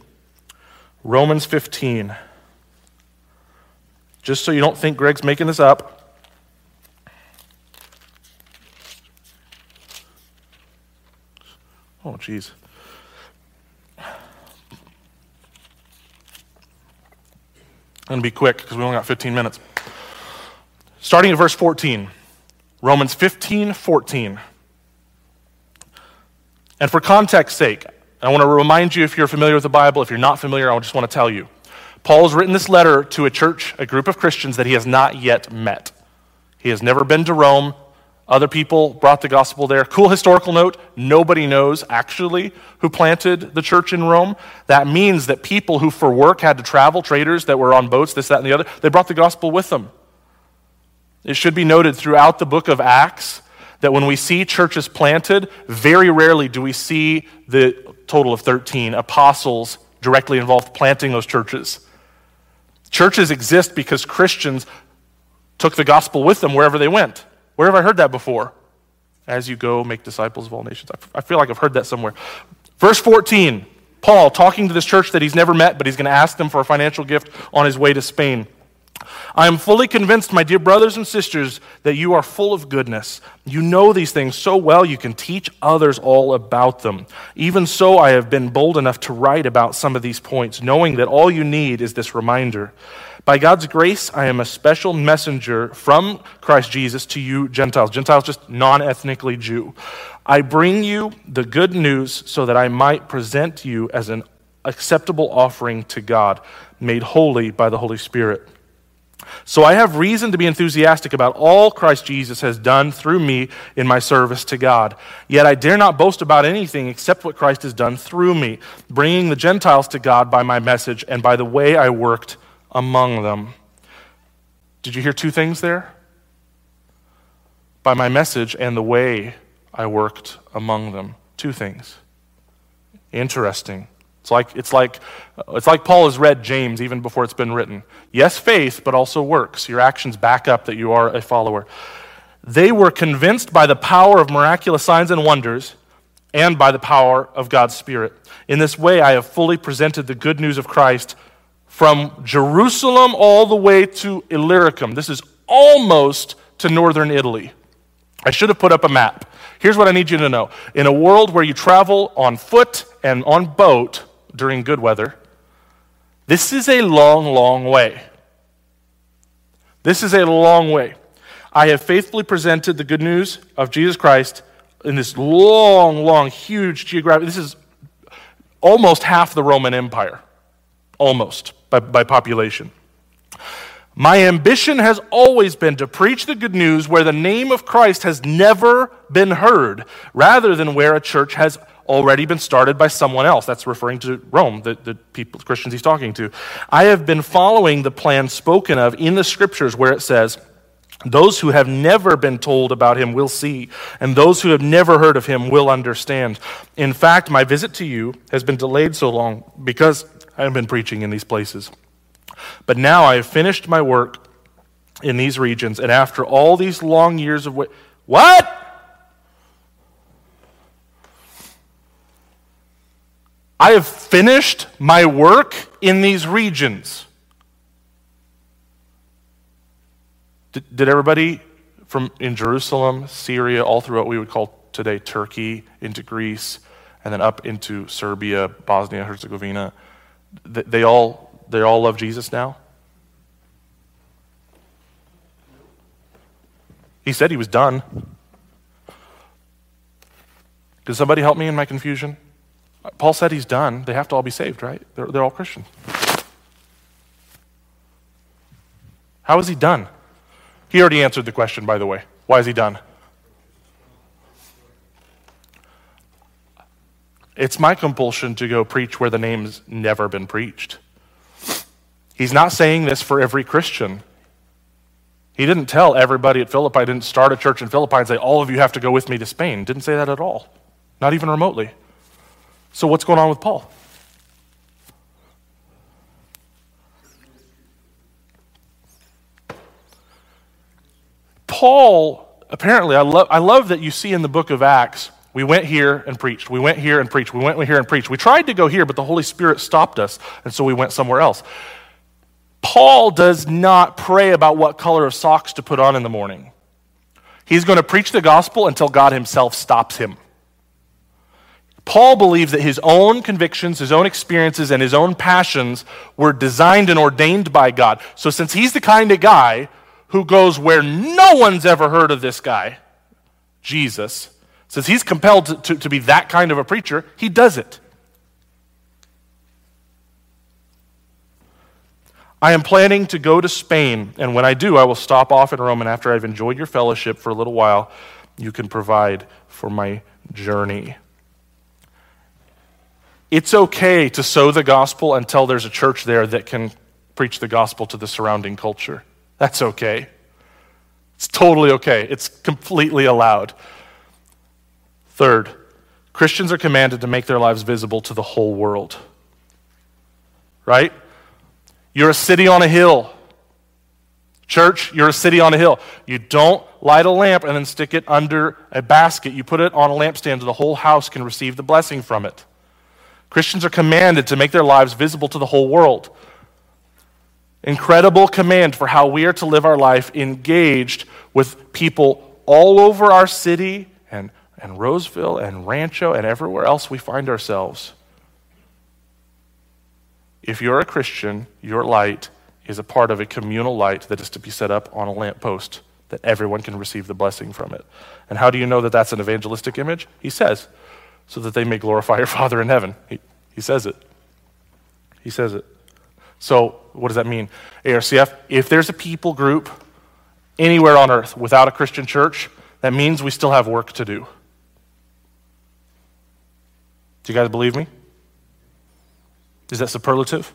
S2: Romans 15. Just so you don't think Greg's making this up. Oh, jeez. Going to be quick because we only got 15 minutes. Starting at verse 14, Romans 15 14. And for context's sake, I want to remind you if you're familiar with the Bible, if you're not familiar, I just want to tell you. Paul has written this letter to a church, a group of Christians that he has not yet met. He has never been to Rome. Other people brought the gospel there. Cool historical note nobody knows actually who planted the church in Rome. That means that people who for work had to travel, traders that were on boats, this, that, and the other, they brought the gospel with them. It should be noted throughout the book of Acts that when we see churches planted, very rarely do we see the total of 13 apostles directly involved planting those churches. Churches exist because Christians took the gospel with them wherever they went. Where have I heard that before? As you go, make disciples of all nations. I feel like I've heard that somewhere. Verse 14, Paul talking to this church that he's never met, but he's going to ask them for a financial gift on his way to Spain. I am fully convinced, my dear brothers and sisters, that you are full of goodness. You know these things so well you can teach others all about them. Even so, I have been bold enough to write about some of these points, knowing that all you need is this reminder. By God's grace, I am a special messenger from Christ Jesus to you Gentiles. Gentiles, just non ethnically Jew. I bring you the good news so that I might present you as an acceptable offering to God, made holy by the Holy Spirit. So I have reason to be enthusiastic about all Christ Jesus has done through me in my service to God. Yet I dare not boast about anything except what Christ has done through me, bringing the Gentiles to God by my message and by the way I worked among them. Did you hear two things there? By my message and the way I worked among them. Two things. Interesting. It's like, it's, like, it's like Paul has read James even before it's been written. Yes, faith, but also works. Your actions back up that you are a follower. They were convinced by the power of miraculous signs and wonders and by the power of God's Spirit. In this way, I have fully presented the good news of Christ from Jerusalem all the way to Illyricum. This is almost to northern Italy. I should have put up a map. Here's what I need you to know. In a world where you travel on foot and on boat during good weather, this is a long, long way. This is a long way. I have faithfully presented the good news of Jesus Christ in this long, long, huge geographic. This is almost half the Roman Empire, almost by, by population. My ambition has always been to preach the good news where the name of Christ has never been heard, rather than where a church has already been started by someone else. That's referring to Rome, the, the people, Christians he's talking to. I have been following the plan spoken of in the scriptures where it says, those who have never been told about him will see, and those who have never heard of him will understand. In fact, my visit to you has been delayed so long because I have been preaching in these places. But now I have finished my work in these regions, and after all these long years of wait, what? I have finished my work in these regions. Did, did everybody from in Jerusalem, Syria, all through what we would call today Turkey, into Greece, and then up into Serbia, Bosnia, Herzegovina, they, all they all love Jesus now? He said he was done. Does somebody help me in my confusion? Paul said he's done. They have to all be saved, right? They're, they're all Christian. How is he done? He already answered the question, by the way. Why is he done? It's my compulsion to go preach where the name's never been preached. He's not saying this for every Christian. He didn't tell everybody at Philippi, didn't start a church in Philippi and say, all of you have to go with me to Spain. Didn't say that at all, not even remotely. So, what's going on with Paul? Paul, apparently, I love, I love that you see in the book of Acts, we went here and preached. We went here and preached. We went here and preached. We tried to go here, but the Holy Spirit stopped us, and so we went somewhere else. Paul does not pray about what color of socks to put on in the morning. He's going to preach the gospel until God himself stops him. Paul believes that his own convictions, his own experiences, and his own passions were designed and ordained by God. So, since he's the kind of guy who goes where no one's ever heard of this guy, Jesus, says he's compelled to, to, to be that kind of a preacher, he does it. I am planning to go to Spain, and when I do, I will stop off in Rome, and after I've enjoyed your fellowship for a little while, you can provide for my journey. It's okay to sow the gospel until there's a church there that can preach the gospel to the surrounding culture. That's okay. It's totally okay. It's completely allowed. Third, Christians are commanded to make their lives visible to the whole world. Right? You're a city on a hill. Church, you're a city on a hill. You don't light a lamp and then stick it under a basket. You put it on a lampstand so the whole house can receive the blessing from it. Christians are commanded to make their lives visible to the whole world incredible command for how we are to live our life engaged with people all over our city and, and Roseville and Rancho and everywhere else we find ourselves. If you're a Christian, your light is a part of a communal light that is to be set up on a lamppost that everyone can receive the blessing from it. And how do you know that that's an evangelistic image? He says, so that they may glorify your Father in heaven. He, he says it. He says it. So, what does that mean? ARCF, if there's a people group anywhere on earth without a Christian church, that means we still have work to do. Do you guys believe me? Is that superlative?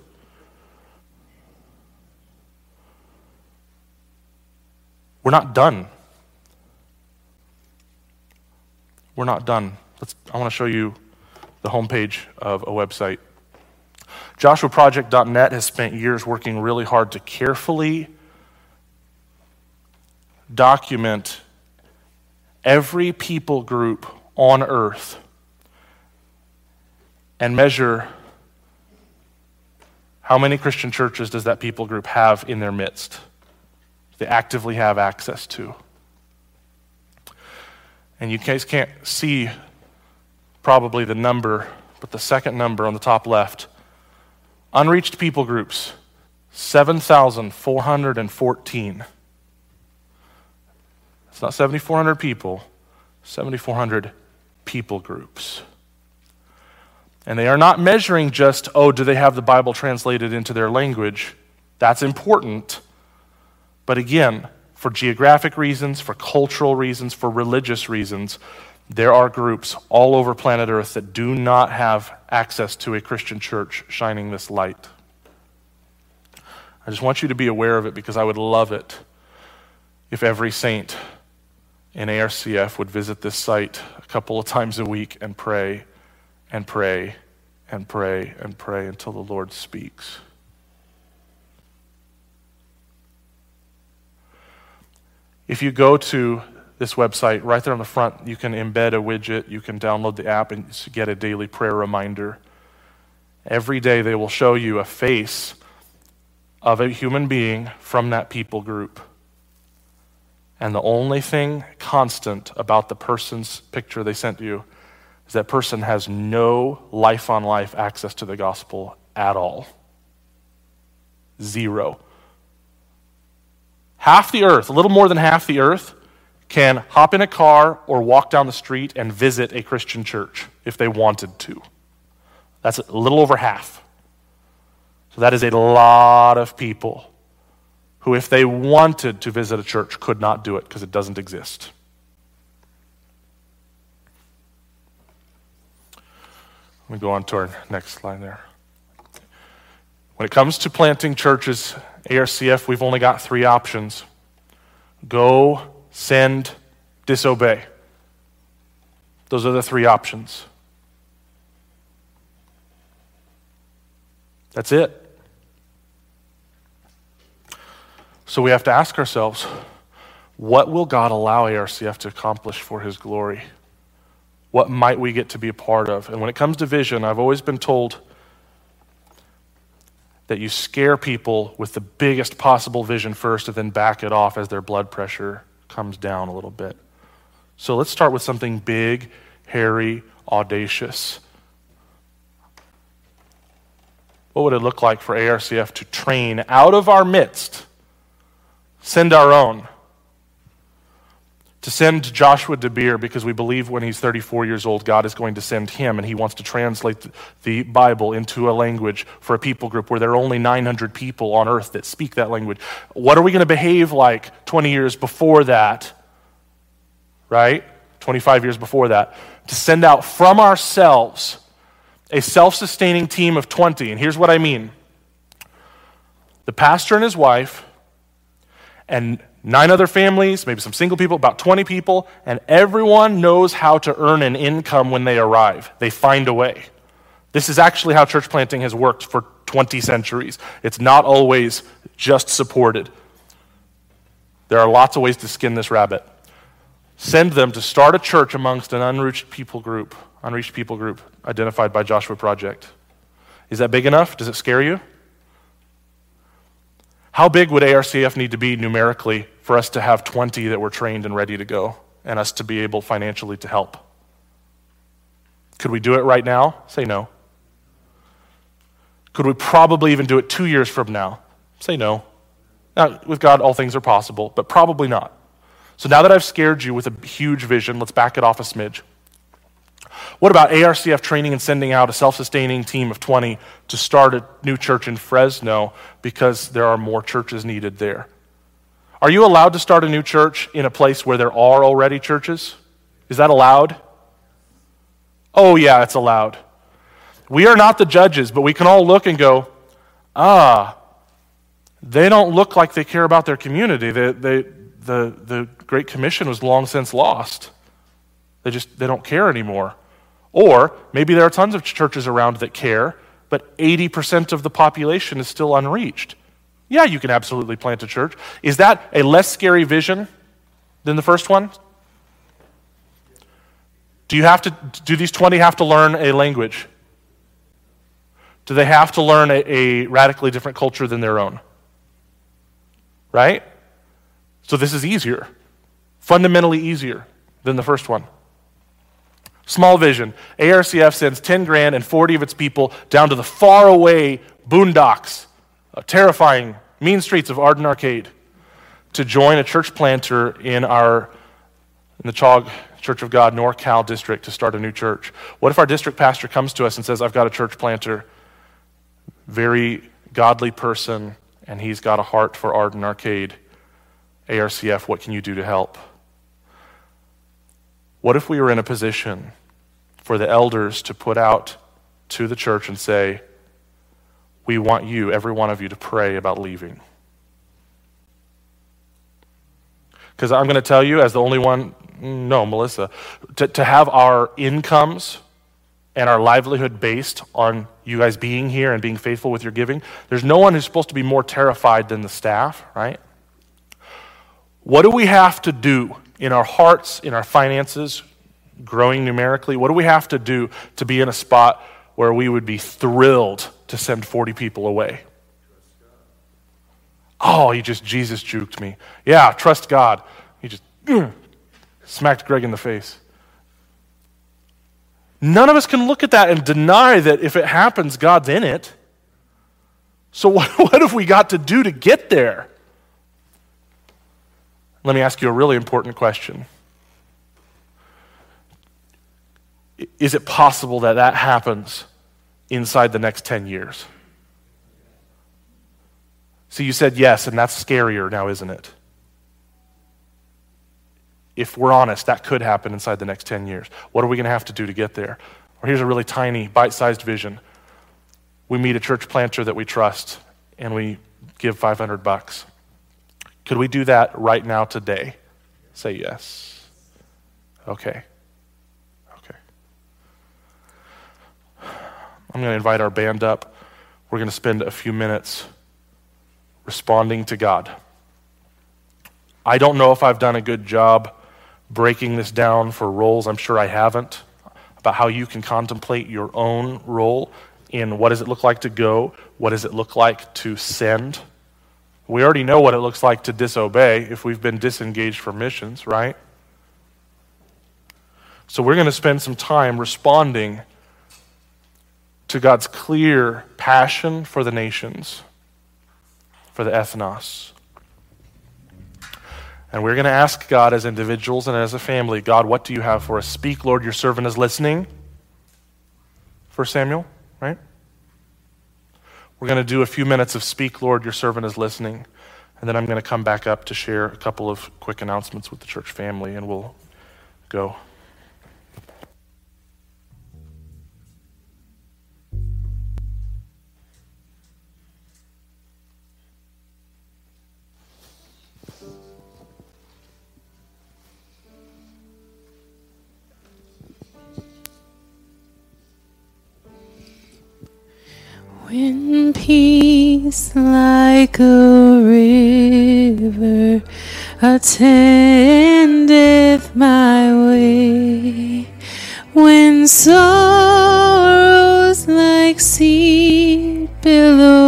S2: We're not done. We're not done. Let's, I want to show you the homepage of a website JoshuaProject.net has spent years working really hard to carefully document every people group on earth and measure how many Christian churches does that people group have in their midst? They actively have access to. And you guys can't see probably the number, but the second number on the top left unreached people groups 7,414. It's not 7,400 people, 7,400 people groups. And they are not measuring just, oh, do they have the Bible translated into their language? That's important. But again, for geographic reasons, for cultural reasons, for religious reasons, there are groups all over planet Earth that do not have access to a Christian church shining this light. I just want you to be aware of it because I would love it if every saint in ARCF would visit this site a couple of times a week and pray and pray and pray and pray until the Lord speaks. If you go to this website, right there on the front, you can embed a widget, you can download the app, and get a daily prayer reminder. Every day, they will show you a face of a human being from that people group. And the only thing constant about the person's picture they sent you is that person has no life on life access to the gospel at all. Zero. Half the earth, a little more than half the earth, can hop in a car or walk down the street and visit a Christian church if they wanted to. That's a little over half. So that is a lot of people who, if they wanted to visit a church, could not do it because it doesn't exist. Let me go on to our next slide there. When it comes to planting churches, ARCF, we've only got three options go, send, disobey. Those are the three options. That's it. So we have to ask ourselves what will God allow ARCF to accomplish for his glory? What might we get to be a part of? And when it comes to vision, I've always been told that you scare people with the biggest possible vision first and then back it off as their blood pressure comes down a little bit. So let's start with something big, hairy, audacious. What would it look like for ARCF to train out of our midst, send our own, to send Joshua DeBeer because we believe when he's 34 years old, God is going to send him and he wants to translate the Bible into a language for a people group where there are only 900 people on earth that speak that language. What are we going to behave like 20 years before that? Right? 25 years before that. To send out from ourselves a self sustaining team of 20. And here's what I mean the pastor and his wife, and nine other families, maybe some single people, about 20 people, and everyone knows how to earn an income when they arrive. They find a way. This is actually how church planting has worked for 20 centuries. It's not always just supported. There are lots of ways to skin this rabbit. Send them to start a church amongst an unreached people group, unreached people group identified by Joshua Project. Is that big enough? Does it scare you? How big would ARCF need to be numerically for us to have 20 that were trained and ready to go and us to be able financially to help? Could we do it right now? Say no. Could we probably even do it two years from now? Say no. Now, with God, all things are possible, but probably not. So now that I've scared you with a huge vision, let's back it off a smidge. What about ARCF training and sending out a self sustaining team of 20 to start a new church in Fresno because there are more churches needed there? Are you allowed to start a new church in a place where there are already churches? Is that allowed? Oh, yeah, it's allowed. We are not the judges, but we can all look and go, ah, they don't look like they care about their community. They, they, the, the Great Commission was long since lost. They just they don't care anymore. Or maybe there are tons of churches around that care, but 80% of the population is still unreached. Yeah, you can absolutely plant a church. Is that a less scary vision than the first one? Do you have to do these 20 have to learn a language? Do they have to learn a, a radically different culture than their own? Right? So this is easier. Fundamentally easier than the first one. Small vision. ARCF sends 10 grand and 40 of its people down to the faraway boondocks, uh, terrifying, mean streets of Arden Arcade to join a church planter in our in the Chog Church of God NorCal district to start a new church. What if our district pastor comes to us and says, I've got a church planter, very godly person, and he's got a heart for Arden Arcade. ARCF, what can you do to help? What if we were in a position for the elders to put out to the church and say, We want you, every one of you, to pray about leaving? Because I'm going to tell you, as the only one, no, Melissa, to, to have our incomes and our livelihood based on you guys being here and being faithful with your giving, there's no one who's supposed to be more terrified than the staff, right? What do we have to do in our hearts, in our finances, growing numerically? What do we have to do to be in a spot where we would be thrilled to send 40 people away? Oh, he just, Jesus juked me. Yeah, trust God. He just smacked Greg in the face. None of us can look at that and deny that if it happens, God's in it. So, what, what have we got to do to get there? Let me ask you a really important question. Is it possible that that happens inside the next 10 years? See, you said yes, and that's scarier now, isn't it? If we're honest, that could happen inside the next 10 years. What are we going to have to do to get there? Or here's a really tiny, bite sized vision. We meet a church planter that we trust, and we give 500 bucks. Could we do that right now today? Say yes. Okay. Okay. I'm going to invite our band up. We're going to spend a few minutes responding to God. I don't know if I've done a good job breaking this down for roles. I'm sure I haven't. About how you can contemplate your own role in what does it look like to go? What does it look like to send? We already know what it looks like to disobey if we've been disengaged from missions, right? So we're going to spend some time responding to God's clear passion for the nations, for the ethnos. And we're going to ask God as individuals and as a family God, what do you have for us? Speak, Lord, your servant is listening. For Samuel, right? We're going to do a few minutes of Speak, Lord, your servant is listening. And then I'm going to come back up to share a couple of quick announcements with the church family, and we'll go.
S3: Peace like a river attendeth my way, when sorrows like sea billows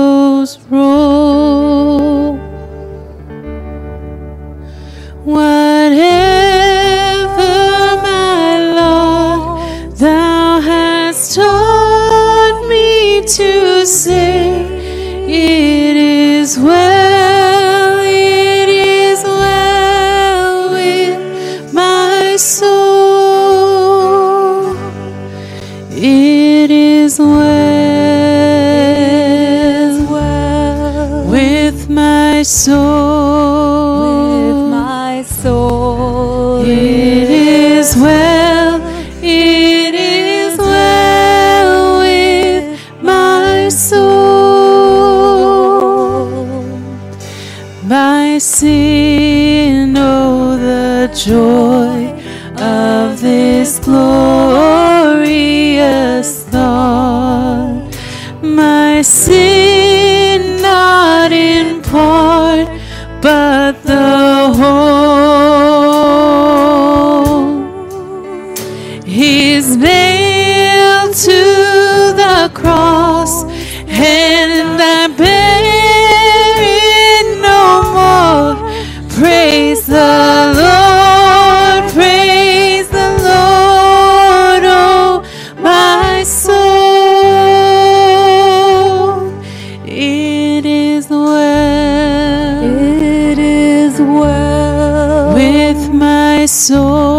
S3: my soul.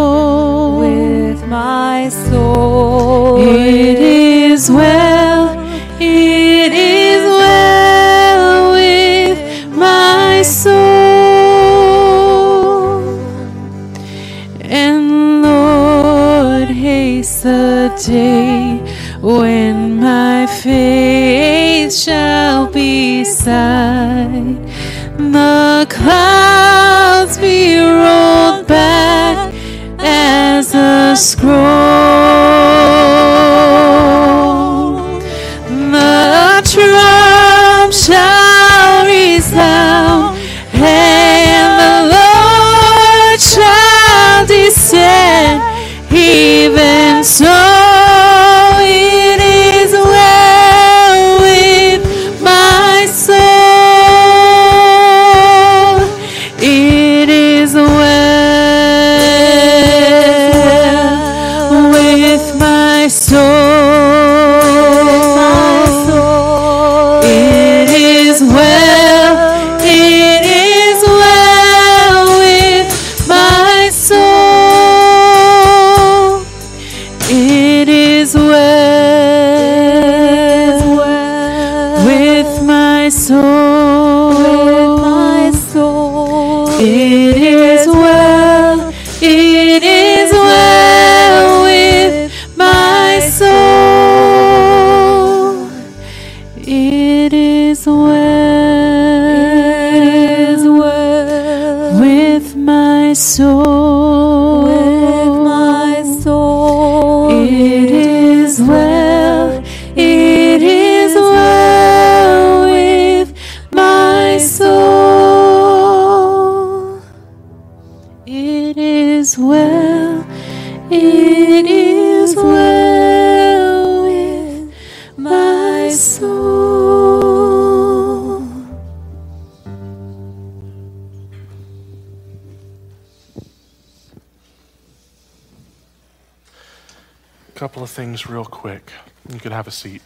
S2: Couple of things, real quick. You can have a seat.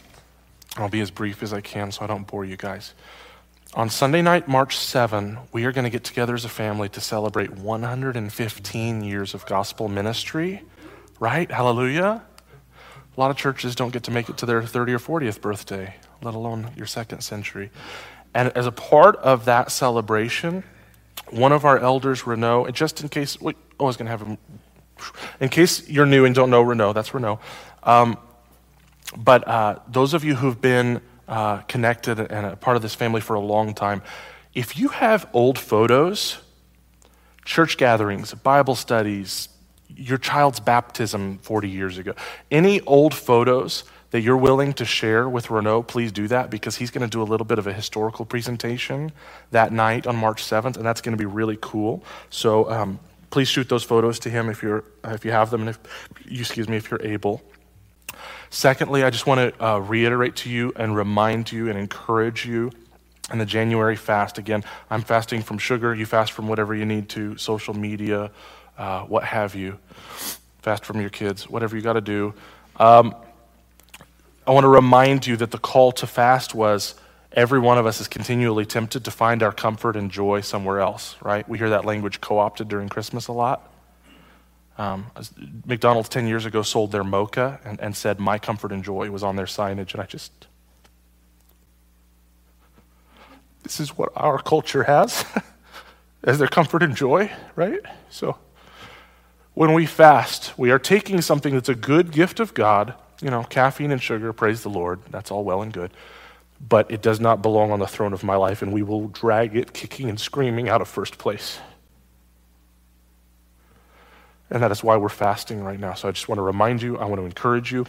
S2: I'll be as brief as I can so I don't bore you guys. On Sunday night, March 7, we are going to get together as a family to celebrate 115 years of gospel ministry, right? Hallelujah. A lot of churches don't get to make it to their 30 or 40th birthday, let alone your second century. And as a part of that celebration, one of our elders, Renault, and just in case, wait, oh, I was going to have him in case you're new and don't know Renault, that's Renault. Um, but uh, those of you who've been uh, connected and a part of this family for a long time, if you have old photos, church gatherings, Bible studies, your child's baptism 40 years ago, any old photos that you're willing to share with Renault, please do that because he's going to do a little bit of a historical presentation that night on March 7th, and that's going to be really cool. So um, please shoot those photos to him if, you're, if you have them and if, you, excuse me, if you're able. Secondly, I just want to uh, reiterate to you and remind you and encourage you in the January fast. Again, I'm fasting from sugar. You fast from whatever you need to, social media, uh, what have you. Fast from your kids, whatever you got to do. Um, I want to remind you that the call to fast was every one of us is continually tempted to find our comfort and joy somewhere else, right? We hear that language co opted during Christmas a lot. Um, McDonald's 10 years ago sold their mocha and, and said, My comfort and joy was on their signage. And I just, this is what our culture has as their comfort and joy, right? So when we fast, we are taking something that's a good gift of God, you know, caffeine and sugar, praise the Lord, that's all well and good. But it does not belong on the throne of my life, and we will drag it kicking and screaming out of first place. And that is why we're fasting right now. So I just want to remind you, I want to encourage you.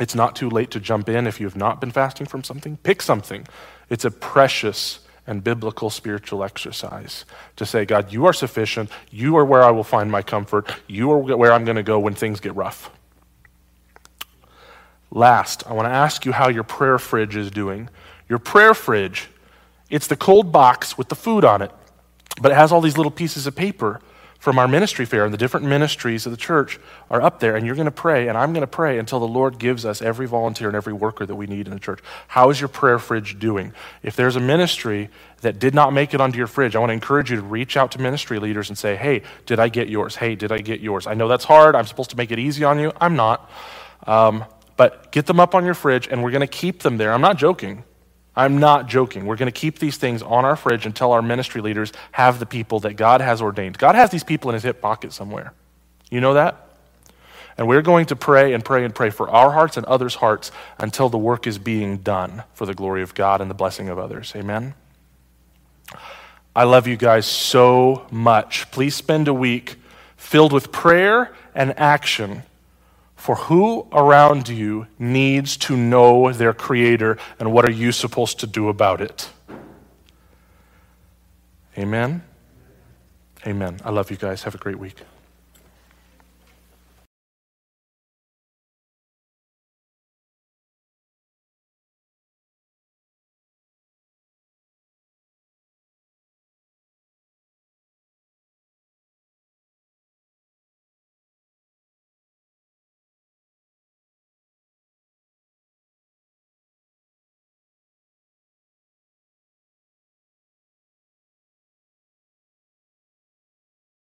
S2: It's not too late to jump in if you have not been fasting from something. Pick something. It's a precious and biblical spiritual exercise to say, God, you are sufficient. You are where I will find my comfort. You are where I'm going to go when things get rough. Last, I want to ask you how your prayer fridge is doing. Your prayer fridge, it's the cold box with the food on it, but it has all these little pieces of paper from our ministry fair, and the different ministries of the church are up there, and you're going to pray, and I'm going to pray until the Lord gives us every volunteer and every worker that we need in the church. How is your prayer fridge doing? If there's a ministry that did not make it onto your fridge, I want to encourage you to reach out to ministry leaders and say, hey, did I get yours? Hey, did I get yours? I know that's hard. I'm supposed to make it easy on you. I'm not. Um, but get them up on your fridge, and we're going to keep them there. I'm not joking. I'm not joking. We're going to keep these things on our fridge until our ministry leaders have the people that God has ordained. God has these people in his hip pocket somewhere. You know that? And we're going to pray and pray and pray for our hearts and others' hearts until the work is being done for the glory of God and the blessing of others. Amen? I love you guys so much. Please spend a week filled with prayer and action for who around you needs to know their Creator and what are you supposed to do about it? Amen? Amen. I love you guys. Have a great week.